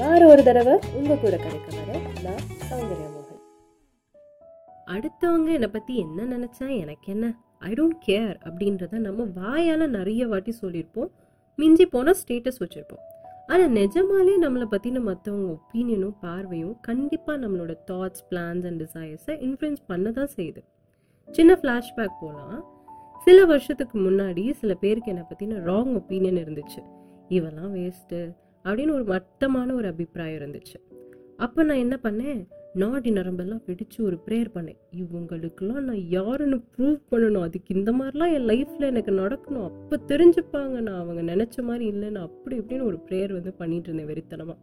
வார ஒரு தடவை உங்க கூட கிடைக்க வர நான் சௌந்தர்யா மோகன். அடுத்தவங்க என்னை பத்தி என்ன நினைச்சா எனக்கு என்ன? ஐ டோன்ட் கேர் அப்படின்றத நம்ம வாயால நிறைய வாட்டி சொல்லியிருப்போம். மிஞ்சி போனால் ஸ்டேட்டஸ் வச்சிருப்போம். ஆனால் நிஜமாலே நம்மளை பற்றின மற்றவங்க ஒப்பீனியனும் பார்வையும் கண்டிப்பாக நம்மளோட தாட்ஸ் பிளான்ஸ் அண்ட் டிசைர்ஸை இன்ஃப்ளூயன்ஸ் பண்ண தான் செய்யுது. சின்ன ஃப்ளாஷ்பேக் போகலாம் சில வருஷத்துக்கு முன்னாடி சில பேருக்கு என்னை பற்றின ராங் ஒப்பீனியன் இருந்துச்சு. இவெல்லாம் வேஸ்ட்டு அப்படின்னு ஒரு மட்டமான ஒரு அபிப்பிராயம் இருந்துச்சு. அப்போ நான் என்ன பண்ணேன்? நாடி நரம்பெல்லாம் பிடிச்சு ஒரு ப்ரேயர் பண்ணேன். இவங்களுக்கெல்லாம் நான் யாருன்னு ப்ரூவ் பண்ணணும். அதுக்கு இந்த மாதிரிலாம் என் லைஃப்பில் எனக்கு நடக்கணும். அப்போ தெரிஞ்சுப்பாங்க. நான் அவங்க நினச்ச மாதிரி இல்லைன்னு அப்படி இப்படின்னு ஒரு ப்ரேயர் வந்து பண்ணிட்டு இருந்தேன் வெறித்தனமாக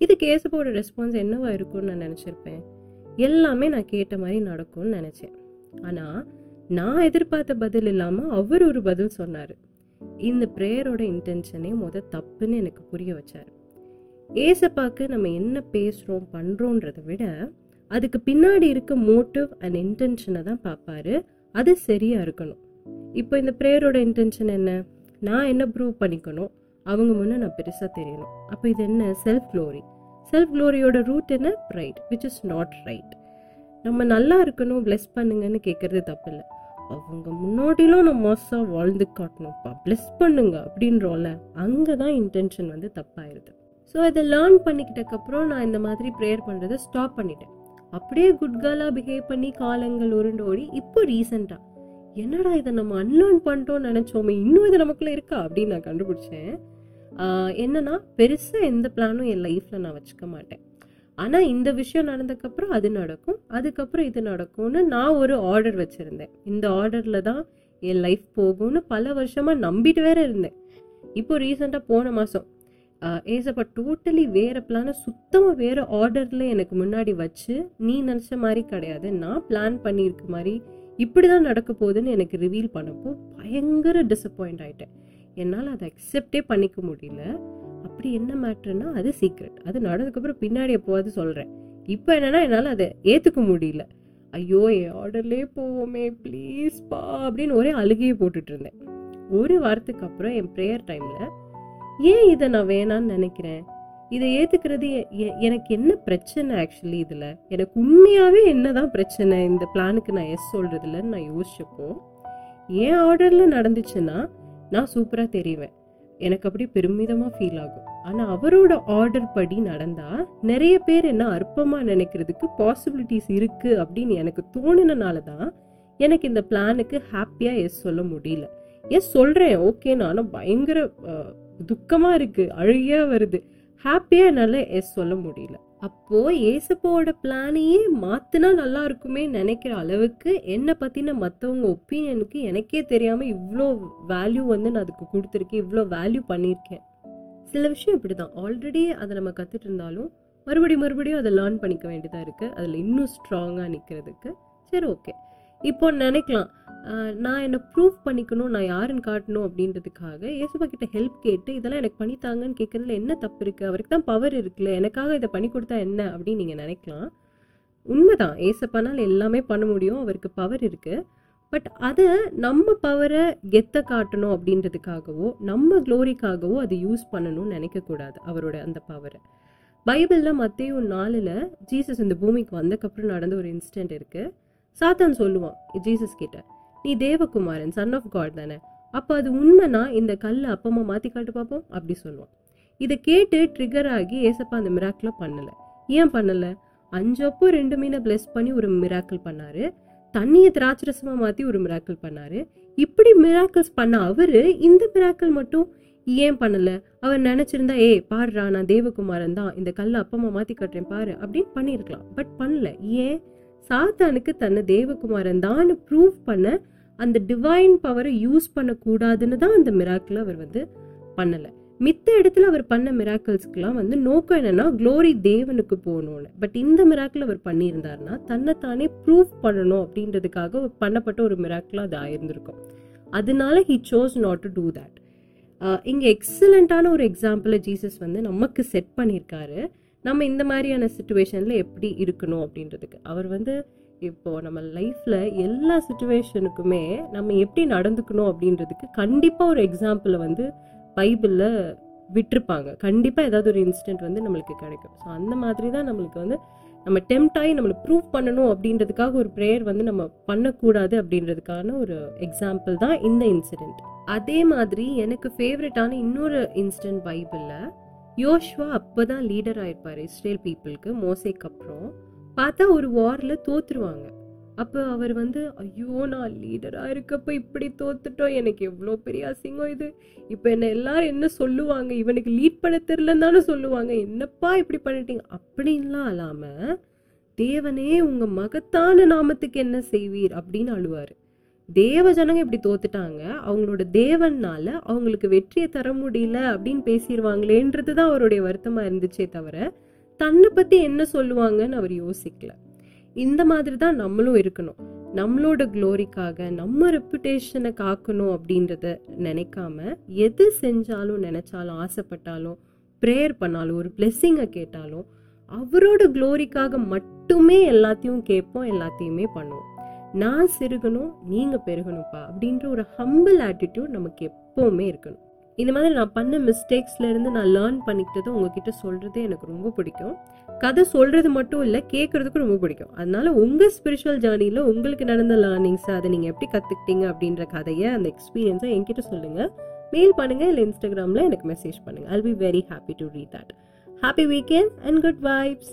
இது கேசப்போட ரெஸ்பான்ஸ் என்னவா இருக்கும்னு நான் நினச்சிருப்பேன். எல்லாமே நான் கேட்ட மாதிரி நடக்கும்னு நினச்சேன். ஆனால் நான் எதிர்பார்த்த பதில் இல்லாமல் அவர் ஒரு பதில் சொன்னார். இந்த ப்ரேயரோட இன்டென்ஷனே முத தப்புன்னு எனக்கு புரிய வச்சார். ஏசப்பாக்கு நம்ம என்ன பேசுகிறோம் பண்ணுறோன்றதை விட அதுக்கு பின்னாடி இருக்க மோட்டிவ் அண்ட் இன்டென்ஷனை தான் பார்ப்பாரு அது சரியாக இருக்கணும். இப்போ இந்த ப்ரேயரோட இன்டென்ஷன் என்ன? நான் என்ன ப்ரூவ் பண்ணிக்கணும்? அவங்க முன்னே நான் பெருசாக தெரியணும். அப்போ இது என்ன? செல்ஃப் க்ளோரி செல்ஃப் க்ளோரியோட ரூட் என்ன? Right which is not right நம்ம நல்லா இருக்கணும் ப்ளெஸ் பண்ணுங்கன்னு கேட்குறது தப்பு இல்லை. அவங்க முன்னாடிலாம் நம்ம மாசாக வாழ்ந்து காட்டணும்ப்பா ப்ளெஸ் பண்ணுங்க அப்படின்றோம்ல அங்கே தான் இன்டென்ஷன் வந்து தப்பாயிருது. ஸோ இதை லேர்ன் பண்ணிக்கிட்டக்கப்புறம் நான் இந்த மாதிரி ப்ரேயர் பண்ணுறதை ஸ்டாப் பண்ணிட்டேன். அப்படியே குட் கேர்லாக பிஹேவ் பண்ணி காலங்கள் உருண்டு ஓடி இப்போ ரீசெண்டாக என்னடா இதை நம்ம அன்லேர்ன் பண்ணிட்டோம்னு நினச்சோமே இன்னும் இது நமக்குள்ளே இருக்கா அப்படின்னு நான் கண்டுபிடிச்சேன். என்னன்னா பெருசாக எந்த பிளானும் என் லைஃப்பில் நான் வச்சுக்க மாட்டேன். ஆனால் இந்த விஷயம் நடந்ததுக்கப்புறம் அது நடக்கும். அதுக்கப்புறம் இது நடக்கும்னு நான் ஒரு ஆர்டர் வச்சுருந்தேன். இந்த ஆர்டரில் தான் என் லைஃப் போகும்னு பல வருஷமாக நம்பிட்டு வேற இருந்தேன். இப்போ ரீசெண்டாக போன மாதம் ஏசப்பா டோட்டலி வேறு பிளானை சுத்தமாக வேறு ஆர்டரில் எனக்கு முன்னாடி வச்சு நீ நினச்ச மாதிரி கிடையாது. நான் பிளான் பண்ணியிருக்க மாதிரி இப்படி தான் நடக்க போகுதுன்னு எனக்கு ரிவீல் பண்ணப்போ பயங்கர டிசப்பாயிண்ட் ஆகிட்டேன் என்னால் அதை அக்செப்டே பண்ணிக்க முடியல. அப்படி என்ன மேட்ருன்னா அது சீக்ரெட் அது நடந்ததுக்கப்புறம் பின்னாடி எப்போவாது சொல்கிறேன் இப்போ என்னன்னா என்னால் அதை ஏற்றுக்க முடியல. ஐயோ என் ஆர்டர்லேயே போவோமே ப்ளீஸ் பா அப்படின்னு ஒரே அழுகையை போட்டுட்டு இருந்தேன். ஒரு வாரத்துக்கு அப்புறம் என் ப்ரேயர் டைமில் ஏன் இதை நான் வேணான்னு நினைக்கிறேன்? இதை ஏற்றுக்கிறது எனக்கு என்ன பிரச்சனை ஆக்சுவலி இதில்? எனக்கு உண்மையாகவே என்ன தான் பிரச்சனை? இந்த பிளானுக்கு நான் எஸ் சொல்கிறதுலன்னு நான் யோசிச்சப்போ என் ஆர்டரில் நடந்துச்சுன்னா நான் சூப்பராக தெரிவேன். எனக்கு அப்படி பெருமிதமாக ஃபீல் ஆகும். ஆனால் அவரோட ஆர்டர் படி நடந்தால் நிறைய பேர் என்ன அற்பமாக நினைக்கிறதுக்கு பாசிபிலிட்டிஸ் இருக்குது அப்படின்னு எனக்கு தோணுனனால தான் எனக்கு இந்த பிளானுக்கு ஹாப்பியாக எஸ் சொல்ல முடியல. எஸ் சொல்கிறேன் ஓகே நானும் பயங்கர துக்கமாக இருக்குது இருக்கு வருது. ஹாப்பியாக என்னால் எஸ் சொல்ல முடியல. அப்போ ஏசப்போட பிளானையே மாத்தினா நல்லா இருக்குமே நினைக்கிற அளவுக்கு என்னை பத்தின மற்றவங்க ஒப்பீனியனுக்கு எனக்கே தெரியாம இவ்வளோ வேல்யூ வந்து நான் அதுக்கு கொடுத்துருக்கேன் இவ்வளோ வேல்யூ பண்ணியிருக்கேன். சில விஷயம் இப்படிதான். ஆல்ரெடி அதை நம்ம கத்துட்டு இருந்தாலும் மறுபடியும் மறுபடியும் அதை லேர்ன் பண்ணிக்க வேண்டியதா இருக்கு. அதுல இன்னும் ஸ்ட்ராங்கா நிக்கிறதுக்கு. சரி ஓகே இப்போ நினைக்கலாம். நான் என்னை ப்ரூவ் பண்ணிக்கணும் நான் யாருன்னு காட்டணும் அப்படின்றதுக்காக இயேசுபா கிட்ட ஹெல்ப் கேட்டு இதெல்லாம் எனக்கு பண்ணித்தாங்கன்னு கேட்குறதுல என்ன தப்பு இருக்குது அவருக்கு தான் பவர் இருக்குல்ல எனக்காக இதை பண்ணி கொடுத்தா என்ன அப்படின்னு நீங்கள் நினைக்கலாம். உண்மைதான் ஏசப்பானால் எல்லாமே பண்ண முடியும் அவருக்கு பவர் இருக்குது பட் அதை நம்ம பவரை கெத்த காட்டணும் அப்படின்றதுக்காகவோ நம்ம க்ளோரிக்காகவோ அதை யூஸ் பண்ணணும்னு நினைக்கக்கூடாது அவரோட அந்த பவரை பைபிளில் மத்தையும் நாளில் ஜீசஸ் இந்த பூமிக்கு வந்தக்கப்புறம் நடந்த ஒரு இன்ஸ்டன்ட் இருக்குது சாத்தான் சொல்லுவான் ஜீசஸ் கிட்ட நீ தேவகுமாரன் சன் ஆஃப் காட் தானே. அப்போ அது உண்மைனா இந்த கல்லை அப்பமா மாற்றி காட்டு பார்ப்போம் அப்படி சொல்லுவான். இதை கேட்டு ட்ரிகர் ஆகி ஏசப்பா அந்த மிராக்கில் பண்ணலை. ஏன் பண்ணலை? அஞ்சப்போ ரெண்டு மீனை பிளெஸ் பண்ணி ஒரு மிராக்கிள் பண்ணாரு. தண்ணியை திராட்சரசமாக மாற்றி ஒரு மிராக்கிள் பண்ணாரு. இப்படி மிராக்கிள்ஸ் பண்ண அவரு இந்த மிராக்கிள் மட்டும் ஏன் பண்ணல? அவர் நினச்சிருந்தா ஏ பாடுறா நான் தேவகுமாரன் தான். இந்த கல்லை அப்பமா மாற்றி கட்டுறேன் பாரு. அப்படின்னு பண்ணியிருக்கலாம். பட் பண்ணல. ஏன்? சாத்தானுக்கு தன்னை தேவகுமாரன் தான் ப்ரூவ் பண்ண அந்த டிவைன் பவரை யூஸ் பண்ணக்கூடாதுன்னு தான் அந்த மிராக்கிள் அவர் வந்து பண்ணலை. மித்த இடத்துல அவர் பண்ண மிராக்கிள்ஸ்க்குலாம் வந்து நோக்கம் என்னென்னா க்ளோரி தேவனுக்கு போகணும்னு. பட் இந்த மிராக்கிள் அவர் பண்ணியிருந்தாருன்னா தன்னைத்தானே ப்ரூவ் பண்ணணும் அப்படின்றதுக்காக ஒரு பண்ணப்பட்ட ஒரு மிராக்கிள் அது ஆயிருந்திருக்கும். அதனால he chose not to do that இங்கே எக்ஸலண்ட்டான ஒரு எக்ஸாம்பிளை ஜீசஸ் வந்து நமக்கு செட் பண்ணியிருக்காரு. நம்ம இந்த மாதிரியான சுச்சுவேஷனில் எப்படி இருக்கணும் அப்படின்றதுக்கு. அவர் வந்து இப்போது நம்ம லைஃப்பில் எல்லா சுச்சுவேஷனுக்குமே நம்ம எப்படி நடந்துக்கணும் அப்படின்றதுக்கு கண்டிப்பாக ஒரு எக்ஸாம்பிளை வந்து பைபிளில் விட்டுருப்பாங்க. கண்டிப்பாக ஏதாவது ஒரு இன்சிடென்ட் வந்து நம்மளுக்கு கிடைக்கும். ஸோ அந்த மாதிரி தான் நம்மளுக்கு வந்து நம்ம டெம்ட் ஆகி நம்மளை ப்ரூவ் பண்ணணும் அப்படின்றதுக்காக ஒரு ப்ரேயர் வந்து நம்ம பண்ணக்கூடாது அப்படின்றதுக்கான ஒரு எக்ஸாம்பிள் தான் இந்த இன்சிடெண்ட் அதே மாதிரி எனக்கு ஃபேவரட்டான இன்னொரு இன்சிடென்ட் பைபிளில் யோஷ்வா அப்போ தான் லீடர் ஆயிருப்பார் இஸ்ரேல் பீப்புளுக்கு மோசைக்கு அப்புறம். பார்த்தா ஒரு வாரில் தோற்றுருவாங்க அப்போ அவர் வந்து ஐயோ நான் லீடராக இருக்கப்போ இப்படி தோத்துட்டோம். எனக்கு எவ்வளோ பெரிய அசிங்கம் இது. இப்போ என்ன எல்லாரும் என்ன சொல்லுவாங்க? இவனுக்கு லீட் பண்ண தெரிலன்னு தானே சொல்லுவாங்க. என்னப்பா இப்படி பண்ணிட்டீங்க? அப்படின்லாம் அல்லாமல் தேவனே உங்கள் மகத்தான நாமத்துக்கு என்ன செய்வீர்? அப்படின்னு அழுவார். தேவ ஜனங்க இப்படி தோத்துட்டாங்க. அவங்களோட தேவன்னால அவங்களுக்கு வெற்றியை தர முடியல அப்படின்னு பேசிடுவாங்களேன்றது தான் அவருடைய வருத்தமாக இருந்துச்சே தவிர தன்னை பற்றி என்ன சொல்லுவாங்கன்னு அவர் யோசிக்கல. இந்த மாதிரி தான் நம்மளும் இருக்கணும். நம்மளோட க்ளோரிக்காக நம்ம ரெப்புடேஷனை காக்கணும் அப்படின்றத நினைக்காம எது செஞ்சாலும் நினச்சாலும் ஆசைப்பட்டாலும் ப்ரேயர் பண்ணாலும் ஒரு பிளெஸ்ஸிங்கை கேட்டாலும் அவரோட க்ளோரிக்காக மட்டுமே எல்லாத்தையும் கேட்போம் எல்லாத்தையுமே பண்ணுவோம். நான் சிறுகணும் நீங்கள் பெருகணும்ப்பா அப்படின்ற ஒரு ஹம்பிள் ஆட்டிடியூட் நமக்கு எப்போவுமே இருக்கணும். இந்த மாதிரி நான் பண்ண மிஸ்டேக்ஸ்லேருந்து நான் லேர்ன் பண்ணிக்கிட்டதை உங்ககிட்ட சொல்கிறது எனக்கு ரொம்ப பிடிக்கும். கதை சொல்கிறது மட்டும் இல்லை கேட்குறதுக்கு ரொம்ப பிடிக்கும். அதனால உங்கள் ஸ்பிரிச்சுவல் ஜேர்னியில் உங்களுக்கு நடந்த லேர்னிங்ஸ் அதை நீங்கள் எப்படி கற்றுக்கிட்டீங்க அப்படின்ற கதையை அந்த எக்ஸ்பீரியன்ஸை என்கிட்ட சொல்லுங்கள் மெயில் பண்ணுங்கள் இல்லை இன்ஸ்டாகிராமில் எனக்கு மெசேஜ் பண்ணுங்கள் I'll be very happy to read that happy weekend and good vibes